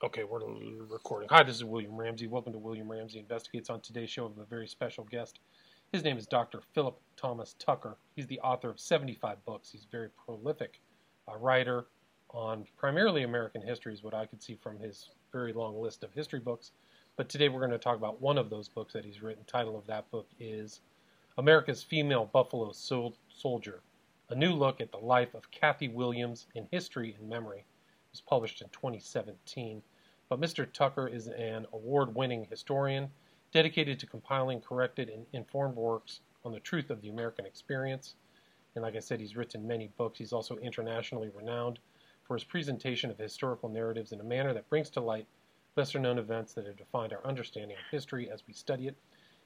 Okay, we're recording. Hi, this is William Ramsey. Welcome to William Ramsey Investigates. On today's show, of a very special guest. His name is Dr. Phillip Thomas Tucker. He's the author of 75 books. He's a very prolific uh, writer on primarily American history, is what I could see from his very long list of history books. But today we're going to talk about one of those books that he's written. The title of that book is America's Female Buffalo Sol- Soldier A New Look at the Life of Cathy Williams in History and Memory was published in 2017. But Mr. Tucker is an award winning historian dedicated to compiling corrected and informed works on the truth of the American experience. And like I said, he's written many books. He's also internationally renowned for his presentation of historical narratives in a manner that brings to light lesser known events that have defined our understanding of history as we study it.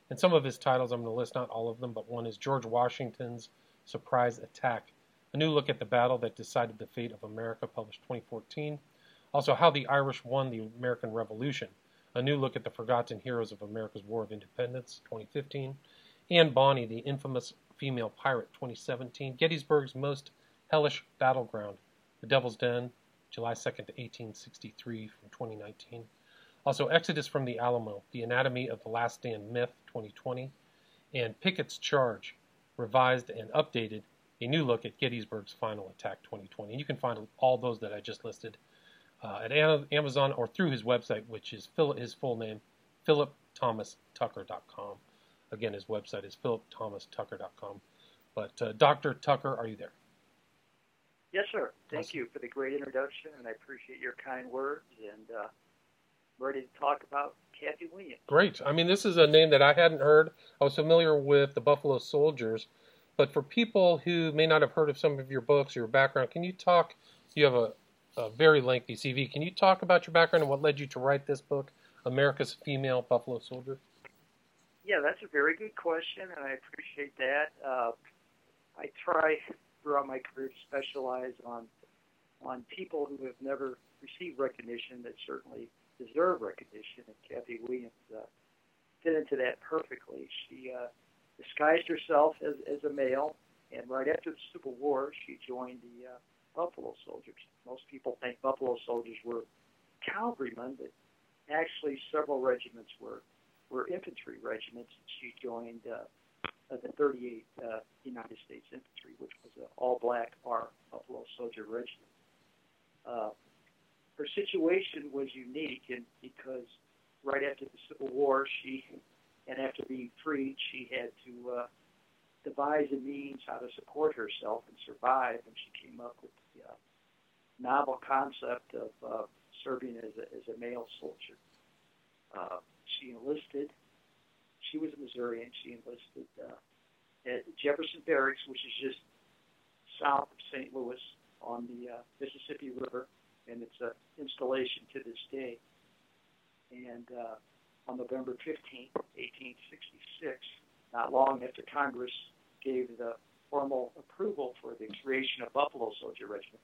And some of his titles, I'm going to list not all of them, but one is George Washington's Surprise Attack a New Look at the Battle That Decided the Fate of America, published 2014. Also, How the Irish Won the American Revolution, A New Look at the Forgotten Heroes of America's War of Independence, 2015. And Bonny, The Infamous Female Pirate, 2017. Gettysburg's Most Hellish Battleground, The Devil's Den, July 2nd to 1863, from 2019. Also, Exodus from the Alamo, The Anatomy of the Last Stand Myth, 2020. And Pickett's Charge, revised and updated a new look at Gettysburg's Final Attack 2020. And you can find all those that I just listed uh, at Amazon or through his website, which is his full name, phillipthomastucker.com. Again, his website is phillipthomastucker.com. But uh, Dr. Tucker, are you there? Yes, sir. Thank awesome. you for the great introduction, and I appreciate your kind words. And uh, ready to talk about Cathy Williams. Great. I mean, this is a name that I hadn't heard. I was familiar with the Buffalo Soldiers, but for people who may not have heard of some of your books, or your background, can you talk? You have a, a very lengthy CV. Can you talk about your background and what led you to write this book, America's Female Buffalo Soldier? Yeah, that's a very good question, and I appreciate that. Uh, I try throughout my career to specialize on on people who have never received recognition that certainly deserve recognition, and Cathy Williams uh, fit into that perfectly. She uh, disguised herself as, as a male, and right after the Civil War, she joined the uh, Buffalo Soldiers. Most people think Buffalo Soldiers were cavalrymen, but actually several regiments were were infantry regiments. She joined uh, the 38th uh, United States Infantry, which was an all-black R Buffalo Soldier regiment. Uh, her situation was unique, and because right after the Civil War, she and after being freed, she had to uh, devise a means how to support herself and survive. And she came up with the uh, novel concept of uh, serving as a, as a male soldier. Uh, she enlisted. She was a Missourian. She enlisted uh, at Jefferson Barracks, which is just south of St. Louis on the uh, Mississippi River, and it's an installation to this day. And uh, on November 15, 1866, not long after Congress gave the formal approval for the creation of Buffalo Soldier Regiment.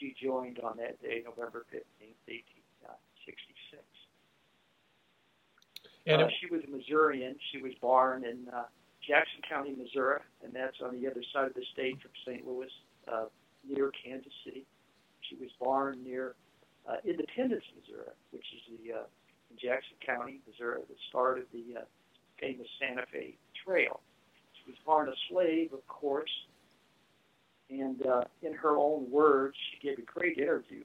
She joined on that day, November 15, 1866. And uh, she was a Missourian. She was born in uh, Jackson County, Missouri, and that's on the other side of the state from St. Louis, uh, near Kansas City. She was born near uh, Independence, Missouri, which is the uh, in Jackson County, Missouri, the start of the uh, famous Santa Fe Trail. She was born a slave, of course, and uh, in her own words, she gave a great interview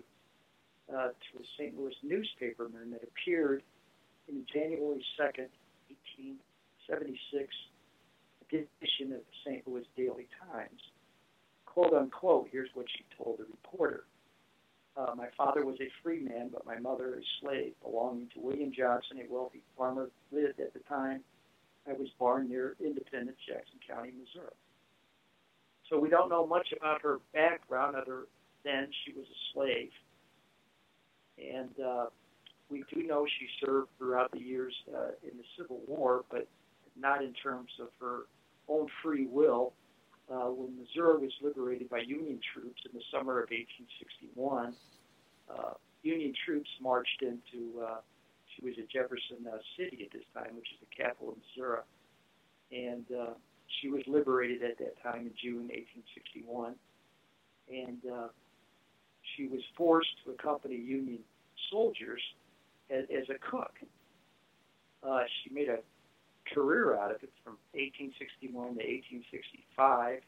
uh, to a St. Louis newspaperman that appeared in January 2nd, 1876 edition of the St. Louis Daily Times. Quote unquote, here's what she told the reporter. Uh, my father was a free man, but my mother a slave, belonging to William Johnson, a wealthy farmer lived at the time I was born near Independence, Jackson County, Missouri. So we don't know much about her background other than she was a slave. And uh, we do know she served throughout the years uh, in the Civil War, but not in terms of her own free will uh, when Missouri was liberated by Union troops in the summer of 1861, uh, Union troops marched into, uh, she was at Jefferson uh, City at this time, which is the capital of Missouri. And uh, she was liberated at that time in June 1861. And uh, she was forced to accompany Union soldiers as, as a cook. Uh, she made a career out of it from 1861 to 1865,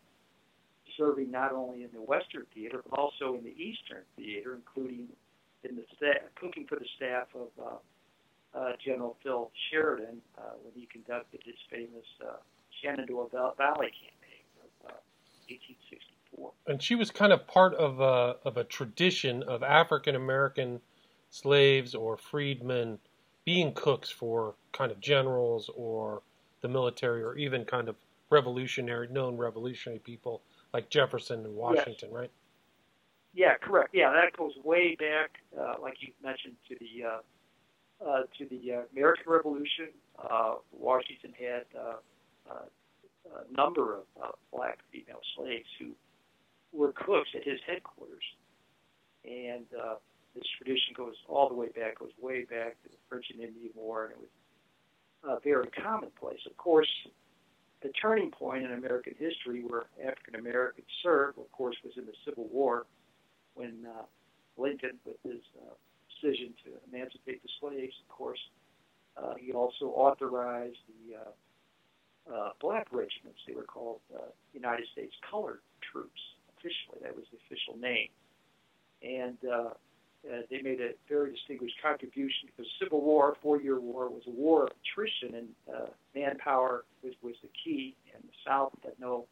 serving not only in the Western Theater but also in the Eastern Theater, including in the staff, cooking for the staff of uh, uh, General Phil Sheridan uh, when he conducted his famous uh, Shenandoah Valley campaign of uh, 1864. And she was kind of part of a, of a tradition of African American slaves or freedmen being cooks for kind of generals or the military or even kind of revolutionary, known revolutionary people like Jefferson and Washington, yes. right? Yeah, correct. Yeah, that goes way back, uh, like you mentioned, to the uh, uh, to the uh, American Revolution. Uh, Washington had uh, uh, a number of uh, black female slaves who were cooks at his headquarters, and uh, this tradition goes all the way back, goes way back to French and Indian War, and it was uh, very commonplace. Of course, the turning point in American history where African Americans served, of course, was in the Civil War when uh, Lincoln, with his uh, decision to emancipate the slaves, of course, uh, he also authorized the uh, uh, black regiments. They were called uh, United States Colored Troops. Officially, that was the official name. And uh, uh, they made a very distinguished contribution because Civil War, Four-Year War, was a war of attrition, and uh, manpower was, was the key. And the South had no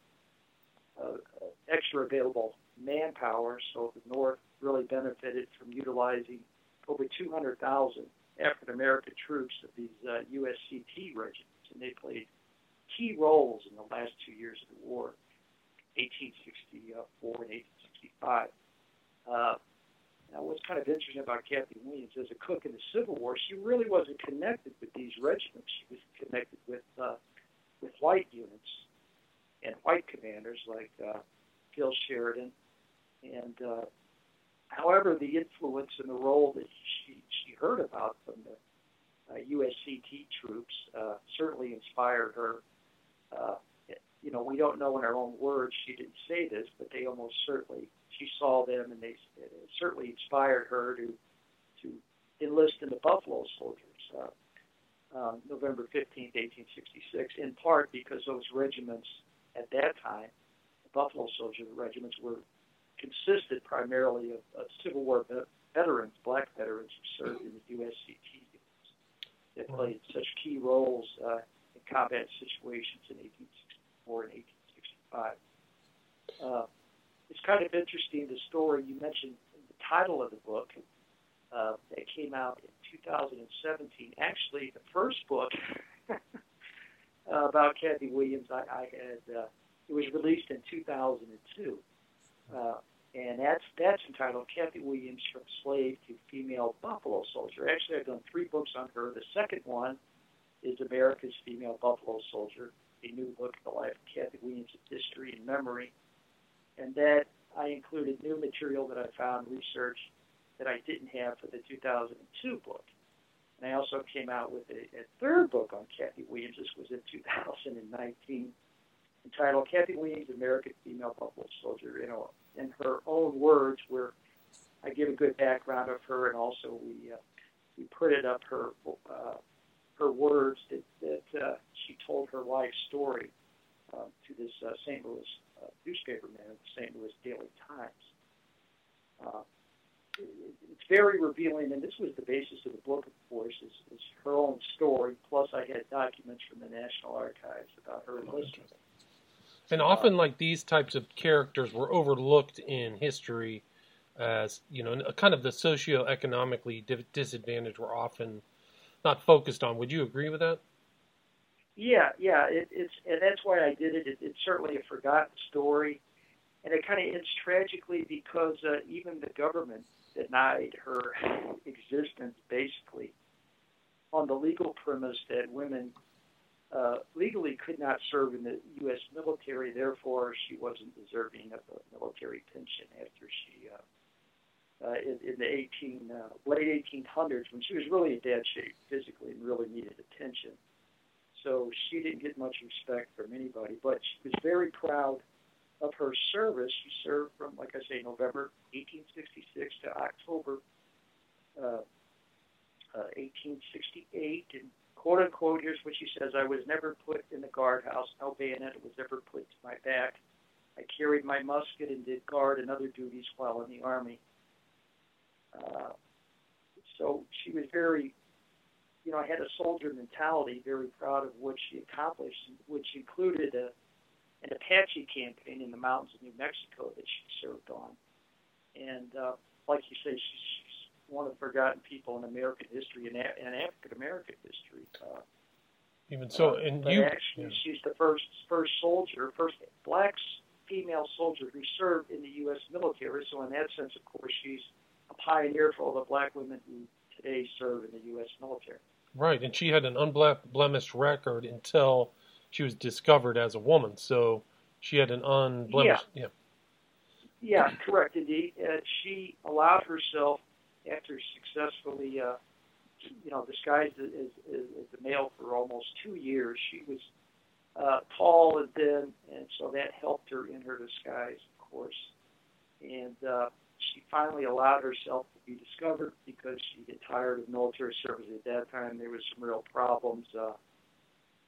uh, uh extra available manpower, so the North really benefited from utilizing over 200,000 African American troops of these uh, USCT regiments, and they played key roles in the last two years of the war, 1864 and 1865. Uh, now, what's kind of interesting about Cathy Williams as a cook in the Civil War, she really wasn't connected with these regiments. She was connected with uh, with white units and white commanders like uh, Phil Sheridan. And uh, however, the influence and the role that she she heard about from the uh, USCT troops uh, certainly inspired her. Uh, you know, we don't know in her own words she didn't say this, but they almost certainly she saw them, and they it certainly inspired her to to enlist in the Buffalo Soldiers. Uh, um, November 15, 1866, in part because those regiments at that time, the Buffalo Soldier regiments, were consisted primarily of, of Civil War veterans, black veterans who served in the USCT units that played such key roles uh, in combat situations in 1864 and 1865. Uh, it's kind of interesting the story you mentioned. The title of the book uh, that came out in 2017. Actually, the first book about Cathy Williams, I, I had uh, it was released in 2002, uh, and that's that's entitled Cathy Williams from Slave to Female Buffalo Soldier. Actually, I've done three books on her. The second one is America's Female Buffalo Soldier, a new book of the life of Cathy Williams' history and memory and that I included new material that I found research that I didn't have for the 2002 book. And I also came out with a, a third book on Cathy Williams. This was in 2019, entitled "Cathy Williams, American Female Buffalo Soldier." You know, in her own words, where I give a good background of her, and also we uh, we printed up her uh, her words that that uh, she told her life story uh, to this uh, St. Louis uh, newspaperman at the St. Louis Daily Times. Uh, it's very revealing, and this was the basis of the book, of course, is, is her own story. Plus, I had documents from the National Archives about her enlistment. And often, like these types of characters were overlooked in history as, you know, kind of the socioeconomically disadvantaged were often not focused on. Would you agree with that? Yeah, yeah, it, it's and that's why I did it. it. It's certainly a forgotten story, and it kind of ends tragically because uh, even the government denied her existence, basically, on the legal premise that women uh, legally could not serve in the U.S. military. Therefore, she wasn't deserving of a military pension after she. Uh, uh, in, in the 18 uh, late 1800s, when she was really in bad shape physically and really needed attention, so she didn't get much respect from anybody. But she was very proud of her service. She served from, like I say, November 1866 to October uh, uh, 1868, and quote unquote, here's what she says: I was never put in the guardhouse. No bayonet was ever put to my back. I carried my musket and did guard and other duties while in the army. Uh, so she was very, you know, I had a soldier mentality, very proud of what she accomplished, which included a, an Apache campaign in the mountains of New Mexico that she served on. And uh, like you say, she's, she's one of the forgotten people in American history and, and African American history. Uh, Even so, uh, and you, actually, yeah. she's the first first soldier, first black female soldier who served in the U.S. military. So in that sense, of course, she's a pioneer for all the black women who today serve in the U.S. military. right, and she had an unblemished record until she was discovered as a woman. So she had an unblemished, yeah, Yeah, correct, indeed. Uh, she allowed herself, after successfully, uh, you know, disguised as, as, as a male for almost two years, she was uh, tall and thin, and so that helped her in her disguise, of course. And uh, she finally allowed herself to be discovered because she get tired of military service. At that time, there was some real problems uh,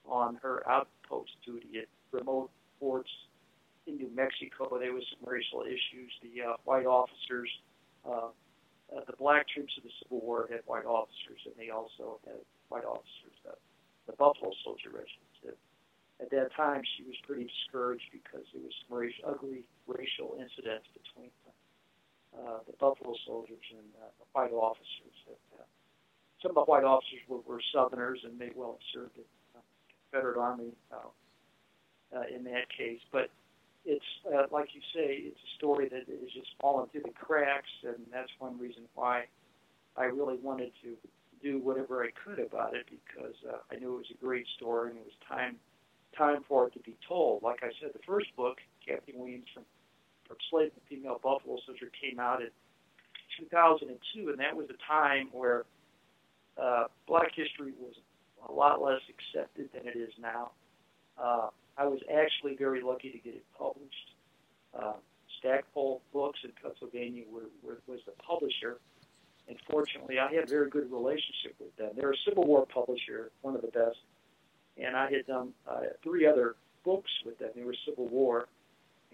on her outpost duty at remote forts in New Mexico. There was some racial issues. The uh, white officers, uh, uh, the black troops of the Civil War had white officers, and they also had white officers. Uh, the Buffalo Soldier Regiment. At, at that time, she was pretty discouraged because there was some racial, ugly racial incidents between the Buffalo Soldiers and uh, the white officers. That, uh, some of the white officers were, were Southerners and may well have served in the Confederate Army uh, uh, in that case. But it's uh, like you say, it's a story that has just fallen through the cracks, and that's one reason why I really wanted to do whatever I could about it because uh, I knew it was a great story and it was time time for it to be told. Like I said, the first book, Captain Williams from from Slave and Female Buffalo Soldier, came out in 2002, and that was a time where uh, Black history was a lot less accepted than it is now. Uh, I was actually very lucky to get it published. Uh, Stackpole Books in Pennsylvania were, were, was the publisher, and fortunately, I had a very good relationship with them. They're a Civil War publisher, one of the best, and I had done uh, three other books with them. They were Civil War,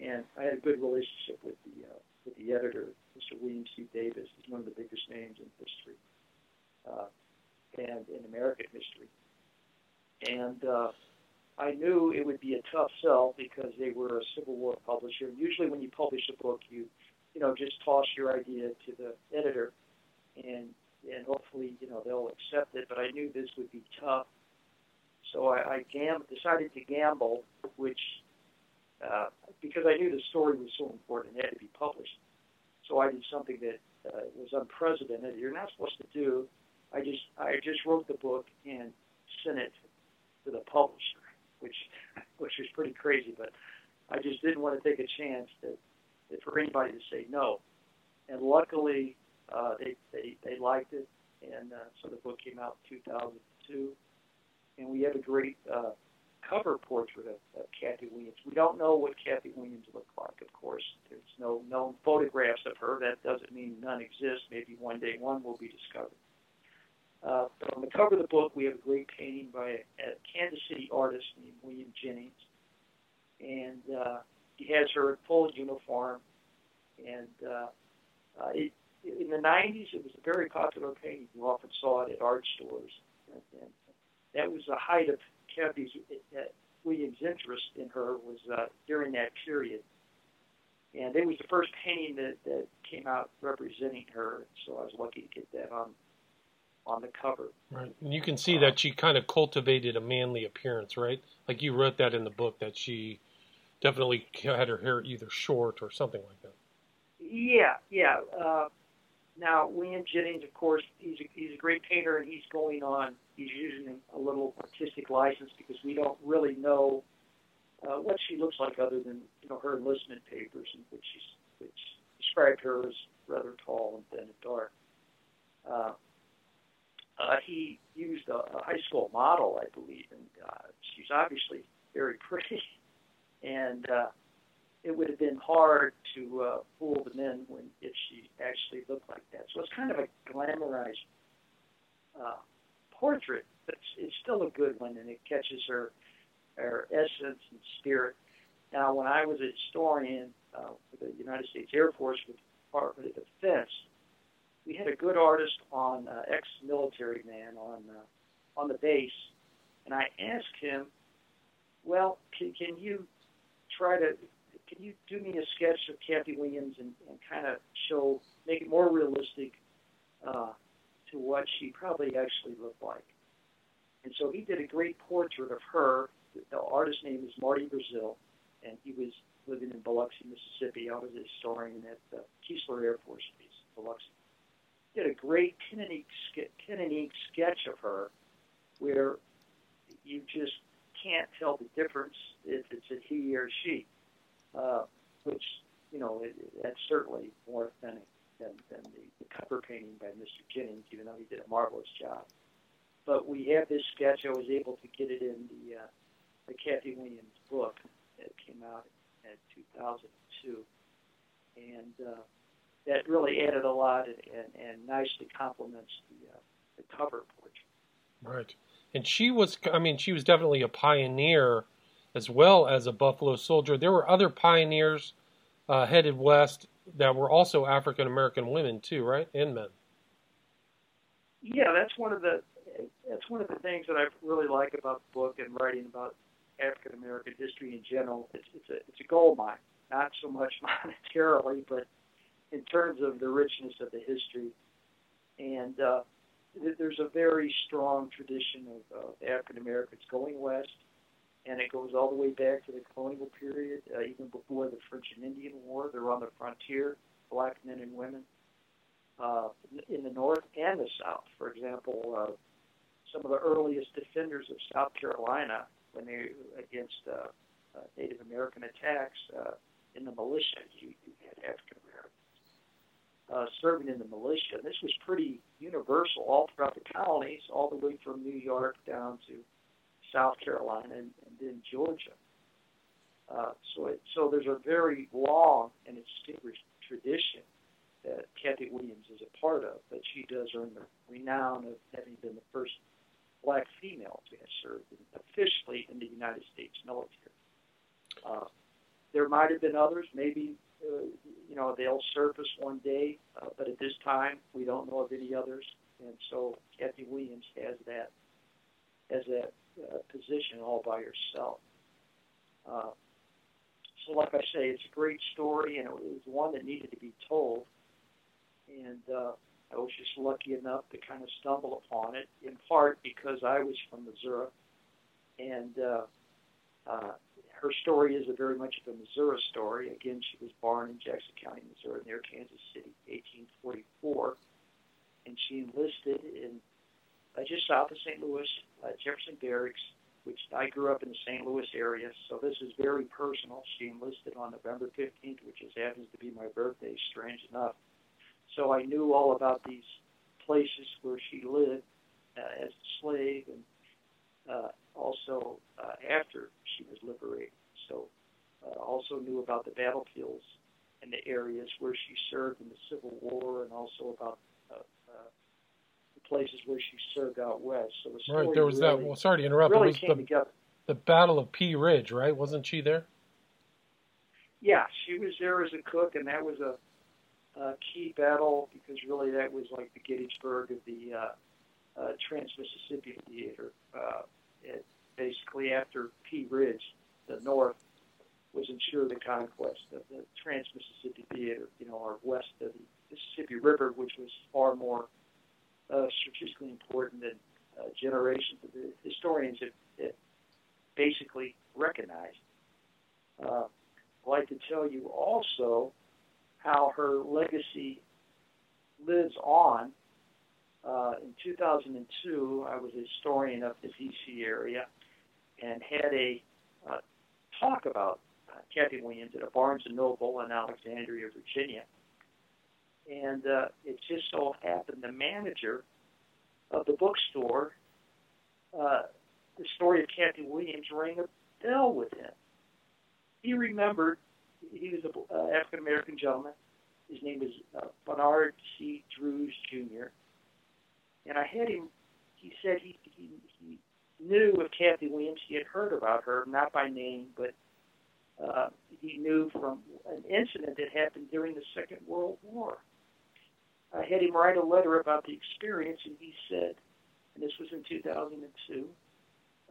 and I had a good relationship with the uh, with the editor, Mr. William C. Davis. He's one of the biggest names in history uh, and in American history, and. Uh, I knew it would be a tough sell because they were a Civil War publisher. Usually, when you publish a book, you, you know, just toss your idea to the editor, and and hopefully, you know, they'll accept it. But I knew this would be tough, so I, I gam- decided to gamble, which uh, because I knew the story was so important, it had to be published. So I did something that uh, was unprecedented. You're not supposed to do. I just I just wrote the book and sent it to the publisher which which was pretty crazy. But I just didn't want to take a chance that, that for anybody to say no. And luckily, uh, they, they they liked it, and uh, so the book came out in 2002. And we have a great uh, cover portrait of, of Cathy Williams. We don't know what Cathy Williams looked like, of course. There's no known photographs of her. That doesn't mean none exist. Maybe one day one will be discovered. Uh, but on the cover of the book, we have a great painting by a, a Kansas City artist named William Jennings, and uh, he has her in full uniform. And uh, uh, it, in the 90s, it was a very popular painting. You often saw it at art stores, and, and that was the height of Cathy's uh, Williams' interest in her was uh, during that period. And it was the first painting that, that came out representing her, so I was lucky to get that on on the cover. Right. And you can see that she kind of cultivated a manly appearance, right? Like you wrote that in the book that she definitely had her hair either short or something like that. Yeah, yeah. Uh, now, William Jennings, of course, he's a, he's a great painter, and he's going on. He's using a little artistic license because we don't really know uh, what she looks like other than you know her enlistment papers, in which she's which described her as rather tall and thin and dark. Uh, uh, he used a, a high school model, I believe, and uh, she's obviously very pretty. And uh, it would have been hard to uh, fool the men when if she actually looked like that. So it's kind of a glamorized uh, portrait, but it's, it's still a good one, and it catches her her essence and spirit. Now, when I was a historian uh, for the United States Air Force with the Department of Defense, we had a good artist on uh, ex-military man on uh, on the base, and I asked him, "Well, can, can you try to can you do me a sketch of Cathy Williams and, and kind of show make it more realistic uh, to what she probably actually looked like?" And so he did a great portrait of her. The artist's name is Marty Brazil, and he was living in Biloxi, Mississippi. I was a historian at the Keesler Air Force Base, Biloxi He did a great pen and, ink, pen and ink sketch of her where you just can't tell the difference if it's a he or she, uh, which, you know, it, that's certainly more authentic than, than the, the cover painting by Mr. Jennings, even though he did a marvelous job. But we have this sketch. I was able to get it in the, uh, the Cathy Williams book that came out in 2002. And uh, that really added a lot and, and, and nicely complements the, uh, the cover portrait. Right. And she was, I mean, she was definitely a pioneer as well as a Buffalo Soldier. There were other pioneers uh, headed west that were also African American women too, right, and men. Yeah, that's one of the that's one of the things that I really like about the book and writing about African American history in general. It's, it's a it's a gold mine, not so much monetarily, but in terms of the richness of the history. And uh, there's a very strong tradition of uh, African Americans going west, and it goes all the way back to the colonial period, uh, even before the French and Indian War. They're on the frontier, black men and women, uh, in the north and the south. For example, uh, some of the earliest defenders of South Carolina, when they against uh, uh, Native American attacks uh, in the militia, you, you had African uh, serving in the militia. This was pretty universal all throughout the colonies, all the way from New York down to South Carolina and, and then Georgia. Uh, so, it, so there's a very long and distinguished tradition that Cathy Williams is a part of, but she does earn the renown of having been the first black female to have served officially in the United States military. Uh, there might have been others, maybe uh, you know, they'll surface one day, uh, but at this time, we don't know of any others. And so Cathy Williams has that has that position all by herself. Uh, so, like I say, it's a great story, and it was one that needed to be told. And uh, I was just lucky enough to kind of stumble upon it, in part because I was from Missouri, and uh, uh, her story is a very much of a Missouri story. Again, she was born in Jackson County, Missouri, near Kansas City, 1844, and she enlisted in uh, just south of St. Louis, uh, Jefferson Barracks, which I grew up in the St. Louis area, so this is very personal. She enlisted on November 15th, which just happens to be my birthday, strange enough. So I knew all about these places where she lived uh, as a slave and uh, also uh, after she was liberated. So uh, also knew about the battlefields and the areas where she served in the Civil War, and also about uh, places where she served out west. So the story right, there was really, that. Well, sorry to interrupt. Really it was came the, together. the Battle of Pea Ridge, right? Wasn't she there? Yeah, she was there as a cook, and that was a, a key battle because really that was like the Gettysburg of the uh, uh, Trans-Mississippi Theater. Uh, it, basically after Pea Ridge, the North was ensured the conquest of the Trans-Mississippi Theater, you know, or west of the Mississippi River, which was far more uh, strategically important than uh, generations of historians have, have basically recognized. Uh, I'd like to tell you also how her legacy lives on. Uh, in 2002, I was a historian of the D.C. area and had a uh, talk about uh, Cathy Williams at a Barnes and Noble in Alexandria, Virginia. And uh, it just so happened the manager of the bookstore, uh, the story of Cathy Williams rang a bell with him. He remembered he was an uh, African American gentleman. His name was uh, Bernard C. Drews Jr. and I had him. He said he he, he knew of Cathy Williams. He had heard about her, not by name, but uh, he knew from an incident that happened during the Second World War. I had him write a letter about the experience, and he said, and this was in 2002,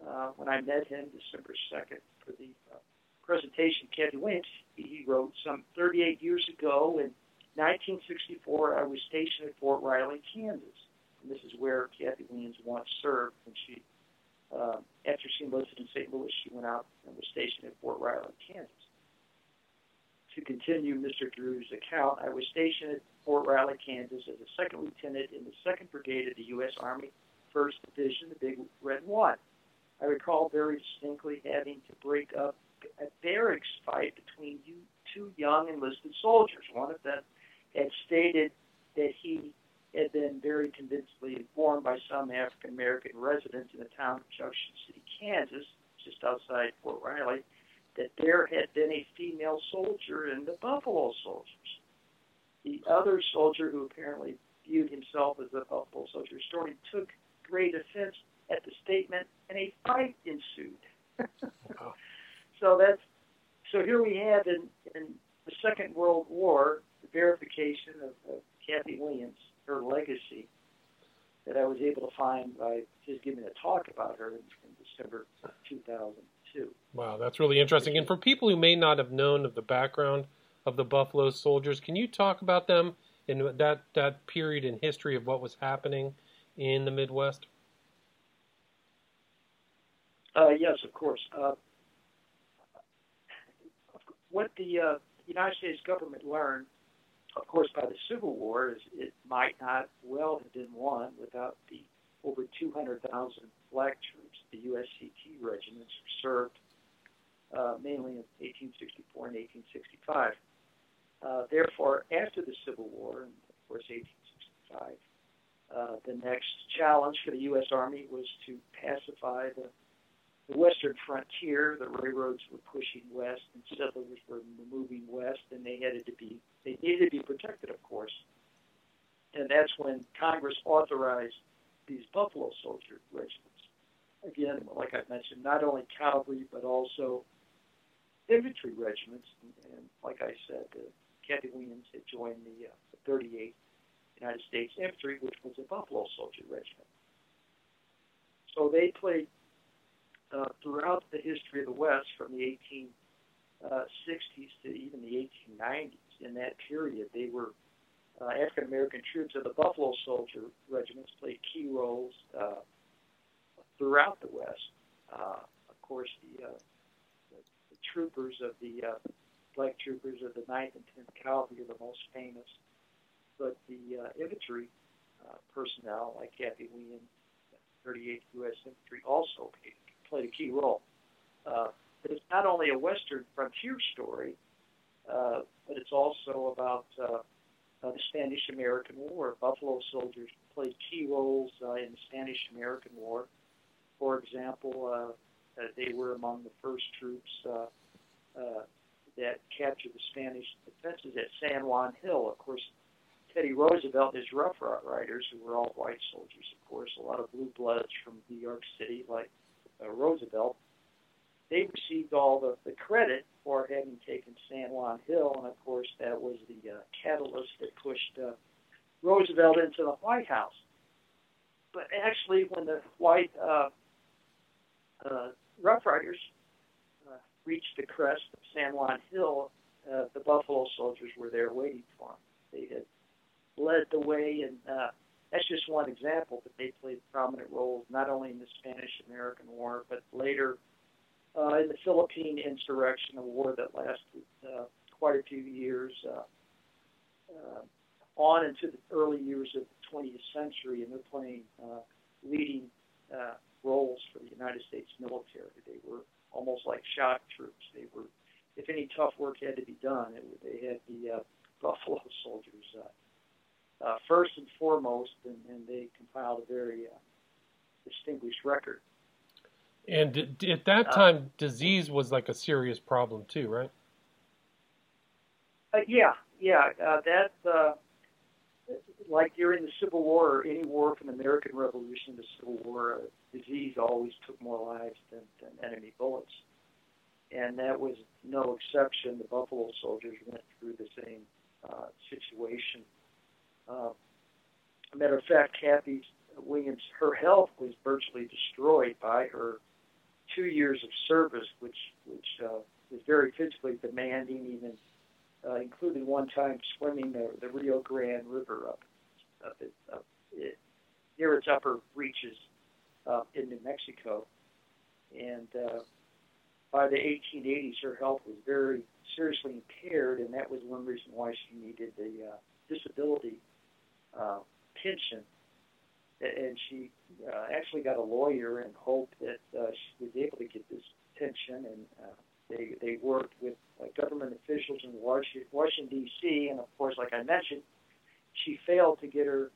uh, when I met him December 2nd for the uh, presentation, Cathy Williams, he wrote, some 38 years ago in 1964, I was stationed at Fort Riley, Kansas. And this is where Cathy Williams once served when she uh, after she enlisted in St. Louis, she went out and was stationed at Fort Riley, Kansas. To continue Mr. Drew's account, I was stationed at Fort Riley, Kansas as a second lieutenant in the 2nd Brigade of the U.S. Army 1st Division, the Big Red One. I recall very distinctly having to break up a barracks fight between two young enlisted soldiers. One of them had stated that he had been very convincingly informed by some African American residents in the town of Junction City, Kansas, just outside Fort Riley, that there had been a female soldier in the Buffalo Soldiers. The other soldier, who apparently viewed himself as a helpful Soldier story took great offense at the statement, and a fight ensued. wow. So that's so here we have in, in the Second World War the verification of, of Cathy Williams her legacy that I was able to find by just giving a talk about her in, in December 2002. Wow, that's really interesting. And for people who may not have known of the background of the Buffalo Soldiers, can you talk about them in that, that period in history of what was happening in the Midwest? Uh, yes, of course. Uh, what the uh, United States government learned of course, by the Civil War, is it might not well have been won without the over 200,000 black troops, the USCT regiments, served uh, mainly in 1864 and 1865. Uh, therefore, after the Civil War, and of course 1865, uh, the next challenge for the U.S. Army was to pacify the the western frontier, the railroads were pushing west and settlers were moving west, and they had to be they needed to be protected, of course. And that's when Congress authorized these Buffalo Soldier regiments. Again, like I mentioned, not only cavalry but also infantry regiments. And, and like I said, uh, Cathy Williams had joined the, uh, the 38th United States Infantry, which was a Buffalo Soldier regiment. So they played uh, throughout the history of the West from the 1860s uh, to even the 1890s. In that period, they were uh, African American troops of the Buffalo Soldier regiments played key roles uh, throughout the West. Uh, of course, the, uh, the, the troopers of the uh, black troopers of the 9th and 10th Cavalry are the most famous, but the uh, infantry uh, personnel like Cathy Williams, 38th U.S. Infantry, also played a key role. Uh, but it's not only a Western frontier story, uh, but it's also about uh, uh, the Spanish American War. Buffalo soldiers played key roles uh, in the Spanish American War. For example, uh, uh, they were among the first troops uh, uh, that captured the Spanish defenses at San Juan Hill. Of course, Teddy Roosevelt and his Rough Riders, who were all white soldiers, of course, a lot of blue bloods from New York City, like uh, Roosevelt, they received all the, the credit for having taken San Juan Hill, and of course that was the uh, catalyst that pushed uh, Roosevelt into the White House. But actually, when the white uh, uh, Rough Riders reached the crest of San Juan Hill, uh, the Buffalo soldiers were there waiting for them. They had led the way and uh, that's just one example, but they played prominent roles not only in the Spanish-American War, but later uh, in the Philippine insurrection, a war that lasted uh, quite a few years, uh, uh, on into the early years of the 20th century, and they're playing uh, leading uh, roles for the United States military. They were almost like shock troops. They were, if any tough work had to be done, it, they had the uh, Buffalo soldiers. Uh, uh, first and foremost, and, and they compiled a very uh, distinguished record. And d- at that uh, time, disease was like a serious problem too, right? Uh, yeah, yeah. Uh, that like during the Civil War or any war from the American Revolution to Civil War, uh, disease always took more lives than, than enemy bullets. And that was no exception. The Buffalo Soldiers went through the same uh, situation. Uh, matter of fact, Cathy Williams, her health was virtually destroyed by her two years of service, which which uh, was very physically demanding, even uh, including one time swimming the, the Rio Grande River up, up, it, up it, near its upper reaches uh, in New Mexico. And uh, by the 1880s, her health was very seriously impaired, and that was one reason why she needed the uh, disability uh, pension. And she uh, actually got a lawyer and hoped that uh, she was able to get this pension, and uh, they they worked with uh, government officials in Washington D.C. And of course, like I mentioned, she failed to get her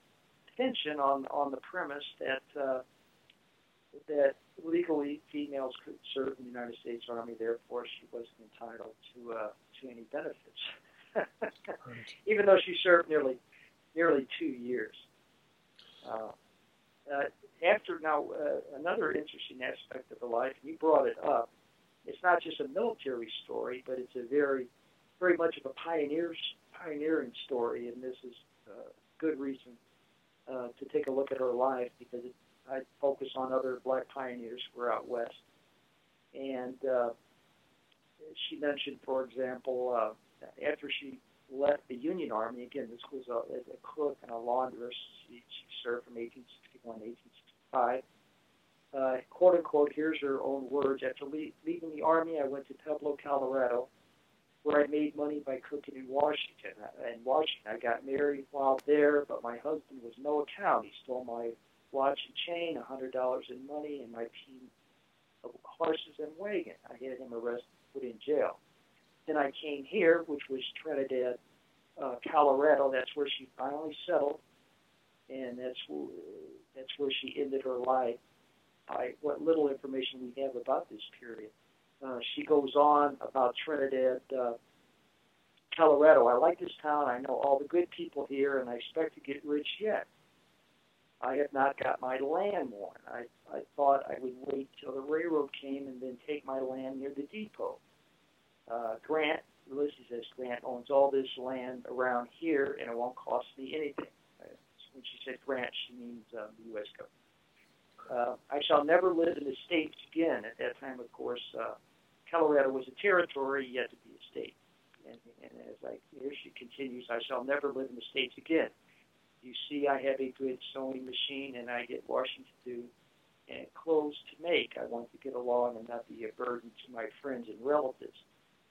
pension on on the premise that uh, that legally females could serve in the United States Army. Therefore, she wasn't entitled to uh, to any benefits, even though she served nearly nearly two years. Uh, uh, after now, uh, another interesting aspect of her life, and you brought it up, it's not just a military story, but it's a very, very much of a pioneer's pioneering story, and this is good reason uh, to take a look at her life because it, I focus on other black pioneers who were out west. And uh, she mentioned, for example, uh, after she left the Union Army, again, this was a, a cook and a laundress. She, she served from 1861 to 1865 uh, quote unquote, here's her own words. After le- leaving the army, I went to Pueblo, Colorado, where I made money by cooking in Washington. In Washington, I got married while there, but my husband was no account. He stole my watch and chain, a hundred dollars in money, and my team of horses and wagon. I had him arrested, put in jail. Then I came here, which was Trinidad, uh, Colorado. That's where she finally settled, and that's where, that's where she ended her life by what little information we have about this period. Uh, she goes on about Trinidad, uh, Colorado. I like this town. I know all the good people here, and I expect to get rich yet. I have not got my land won. I, I thought I would wait till the railroad came and then take my land near the depot. Uh, Grant, Ulysses S. Grant owns all this land around here, and it won't cost me anything. Uh, when she said Grant, she means um, the U.S. government. Uh, I shall never live in the states again. At that time, of course, uh, Colorado was a territory yet to be a state. And, and as I here she continues, I shall never live in the states again. You see, I have a good sewing machine, and I get washing to and clothes to make. I want to get along and not be a burden to my friends and relatives.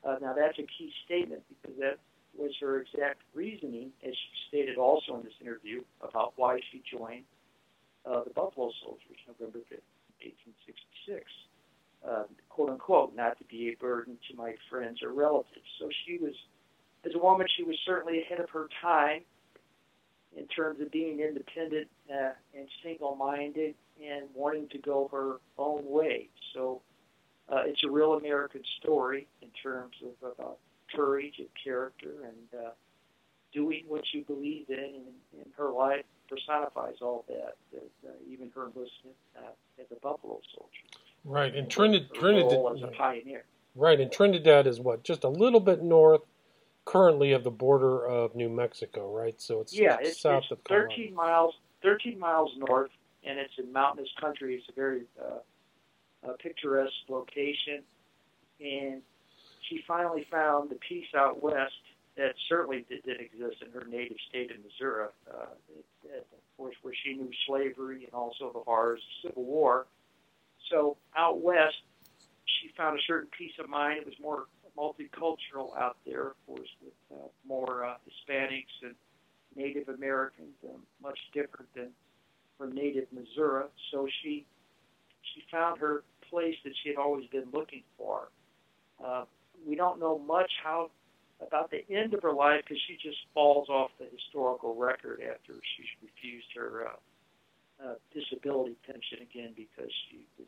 Uh, now, that's a key statement because that was her exact reasoning, as she stated also in this interview, about why she joined uh, the Buffalo Soldiers, November 5th, 1866. Um, quote unquote, not to be a burden to my friends or relatives. So she was, as a woman, she was certainly ahead of her time in terms of being independent uh, and single minded and wanting to go her own way. So uh, it's a real American story in terms of about courage and character and uh, doing what you believe in. in, in her life, personifies all that, that uh, even her enlistment uh, as a Buffalo soldier. Right, and Trinidad, Trinidad as a pioneer. Right, and Trinidad is what just a little bit north, currently of the border of New Mexico, right? So it's yeah, it's, south it's of 13 miles, 13 miles north, and it's in mountainous country. It's a very uh, picturesque location, and she finally found the peace out west that certainly did, did exist in her native state of Missouri, uh, it, it, of course, where she knew slavery and also the horrors of the Civil War. So out west, she found a certain peace of mind. It was more multicultural out there, of course, with uh, more uh, Hispanics and Native Americans, um, much different than from native Missouri. So she she found her place that she had always been looking for. Uh, we don't know much how about the end of her life because she just falls off the historical record after she refused her uh, uh, disability pension again because she was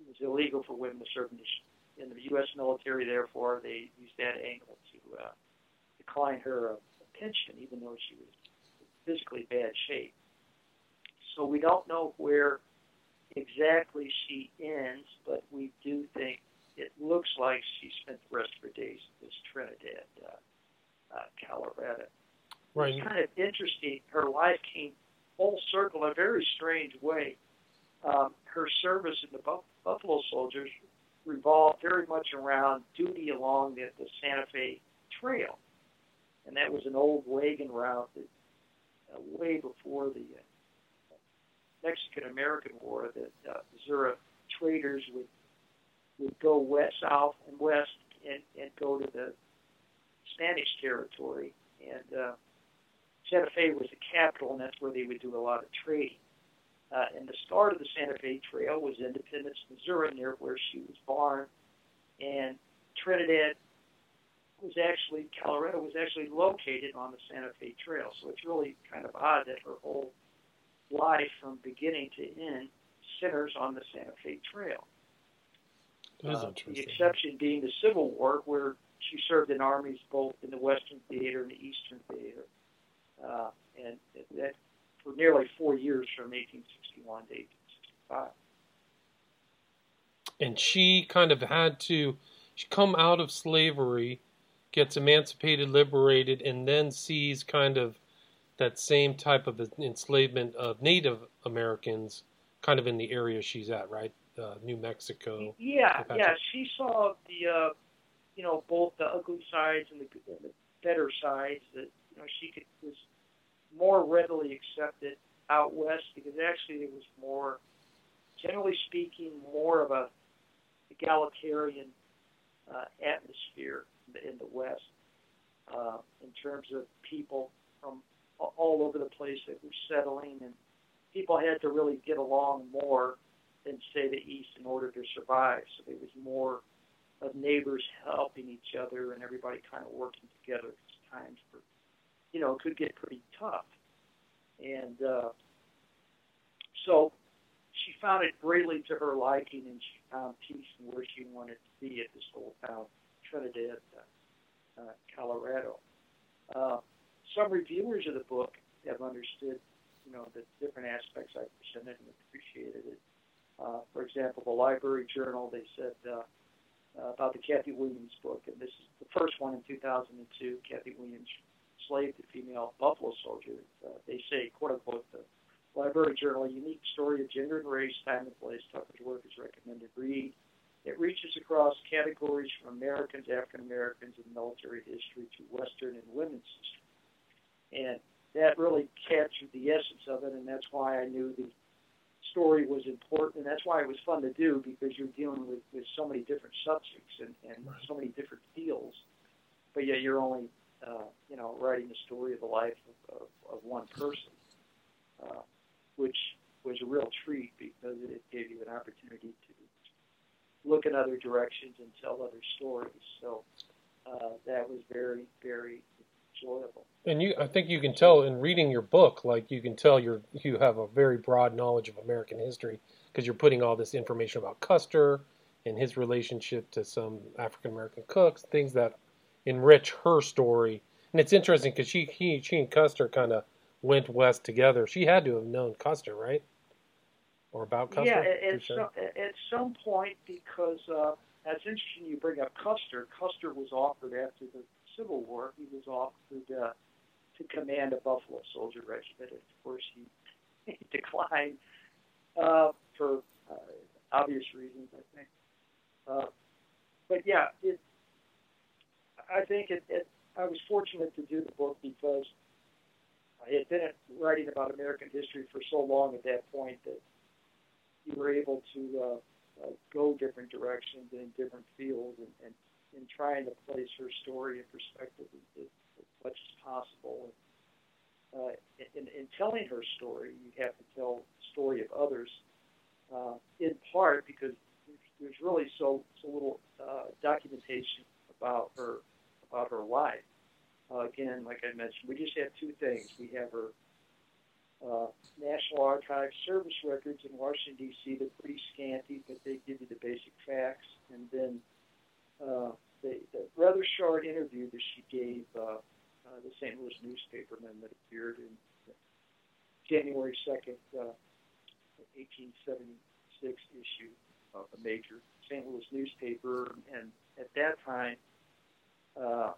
it was illegal for women to serve in the, in the U.S. military. Therefore, they used that angle to uh, decline her uh, pension, even though she was physically bad shape. So we don't know where exactly she ends, but we do think it looks like she spent the rest of her days in this Trinidad, uh, uh, Colorado. Right. It's kind of interesting. Her life came full circle in a very strange way. Um, her service in the Buff- Buffalo Soldiers revolved very much around duty along the, the Santa Fe Trail, and that was an old wagon route that uh, way before the uh, Mexican American War that uh, Missouri traders would would go west, south, and west, and, and go to the Spanish territory. And uh, Santa Fe was the capital, and that's where they would do a lot of trading. Uh, and the start of the Santa Fe Trail was Independence, Missouri, near where she was born. And Trinidad was actually, Colorado was actually located on the Santa Fe Trail. So it's really kind of odd that her whole life from beginning to end centers on the Santa Fe Trail. That is Uh, interesting. the exception being the Civil War, where she served in armies both in the Western Theater and the Eastern Theater, uh, and that for nearly four years from 1861 to 1865. and she kind of had to she come out of slavery gets emancipated liberated and then sees kind of that same type of enslavement of native americans kind of in the area she's at right uh, new mexico Yeah, yeah. She saw the, uh, you know, both the ugly sides and the, and the better sides. That you know, she could was more readily accepted out west because actually it was more, generally speaking, more of a egalitarian uh, atmosphere in the, in the west uh, in terms of people from all over the place that were settling and people had to really get along more than say the East in order to survive. So there was more of neighbors helping each other and everybody kind of working together. Because times were, you know, could get pretty tough. And uh, so she found it greatly to her liking, and she found peace in where she wanted to be at this little town, Trinidad, uh, uh, Colorado. Uh, some reviewers of the book have understood, you know, the different aspects I presented and appreciated it. Uh, for example, the Library Journal, they said uh, uh, about the Cathy Williams book, and this is the first one in 2002, Cathy Williams, Slave to Female Buffalo Soldier. Uh, they say, quote unquote, the Library Journal, a unique story of gender and race, time and place. Tucker's work is recommended read. It reaches across categories from Americans, African Americans, and military history to Western and women's history. And that really captured the essence of it, and that's why I knew the story was important, and that's why it was fun to do because you're dealing with, with so many different subjects and, and Right. so many different fields, but yet you're only, uh, you know, writing the story of the life of, of, of one person, uh, which was a real treat because it gave you an opportunity to look in other directions and tell other stories. So uh, that was very, very enjoyable. and you i think you can tell in reading your book like you can tell you're you have a very broad knowledge of american history because you're putting all this information about custer and his relationship to some african american cooks things that enrich her story and it's interesting because she he she and custer kind of went west together she had to have known custer right or about custer Yeah, at, at, some, at some point, because uh, that's interesting you bring up Custer. Custer was offered after the Civil War, he was offered uh, to command a Buffalo Soldier regiment. Of course, he, he declined uh, for uh, obvious reasons, I think. Uh, but yeah, it, I think it, it, I was fortunate to do the book because I had been writing about American history for so long at that point that you were able to uh, uh, go different directions and in different fields and, and, and trying to place her story in perspective as, as, much as possible. Uh, in, in telling her story, you have to tell the story of others, uh, in part because there's really so so little uh, documentation about her about her life. Uh, again, like I mentioned, we just have two things. We have her uh, National Archives service records in Washington, D.C. They're pretty scanty, but they give you the basic facts. And then uh, the, the rather short interview that she gave uh, uh, the St. Louis newspaperman that appeared in January 2nd, uh, 1876 issue of a major St. Louis newspaper. And at that time, uh,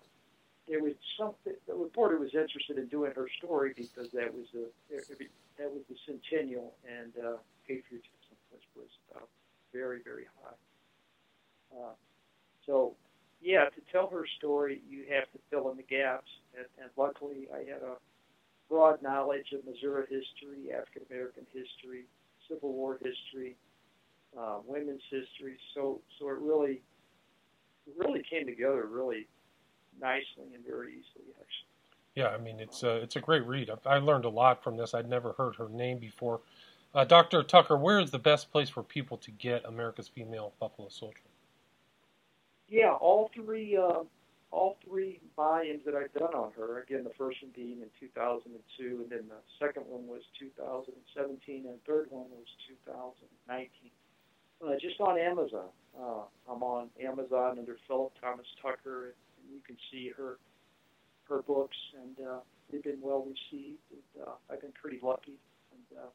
there was something. The reporter was interested in doing her story because that was a that was the centennial, and uh, patriotism was was uh, very very high. Uh, so, yeah, to tell her story, you have to fill in the gaps, and, and luckily, I had a broad knowledge of Missouri history, African American history, Civil War history, uh, women's history. So, so it really, really came together really nicely and very easily, actually. Yeah, I mean it's a it's a great read. I learned a lot from this. I'd never heard her name before. Uh, Doctor Tucker, where is the best place for people to get America's Female Buffalo Soldier? Yeah, all three uh, all three volumes that I've done on her. Again, the first one being in 2002, and then the second one was 2017, and the third one was 2019. Uh, just on Amazon. Uh, I'm on Amazon under Phillip Thomas Tucker, and you can see her her books, and uh, they've been well received. And, uh, I've been pretty lucky, and uh,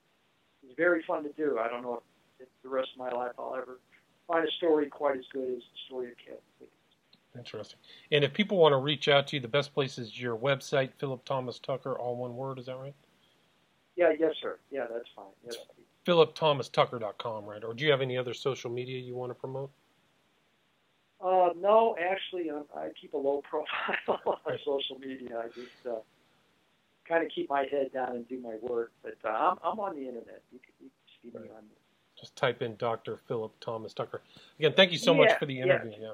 it's very fun to do. I don't know if, if the rest of my life I'll ever find a story quite as good as the story of Cat. Interesting. And if people want to reach out to you, the best place is your website, Phillip Thomas Tucker, all one word. Is that right? Yeah. Yes, sir. Yeah, that's fine. Yes. PhillipThomasTucker.com, right? Or do you have any other social media you want to promote? Uh, no, actually, um, I keep a low profile on social media. I just uh, kind of keep my head down and do my work. But uh, I'm, I'm on the internet. You can, you can see me on. Just type in Dr. Phillip Thomas Tucker. Again, thank you so yeah, much for the interview. Yeah. yeah.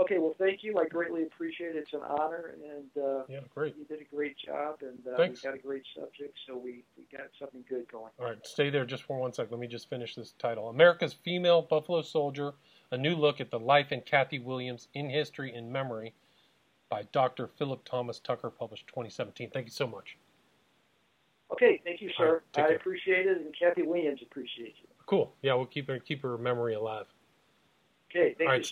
Okay, well, thank you. I greatly appreciate it. It's an honor, and uh, yeah, great. You did a great job, and uh, we got a great subject, so we, we got something good going. All right, stay there just for one sec. Let me just finish this title: America's Female Buffalo Soldier: A New Look at the Life and Cathy Williams in History and Memory, by Dr. Phillip Thomas Tucker, published 2017. Thank you so much. Okay, thank you, sir. Right, I appreciate it, and Cathy Williams appreciates it. Cool. Yeah, we'll keep her keep her memory alive. Okay, thank All you. Right.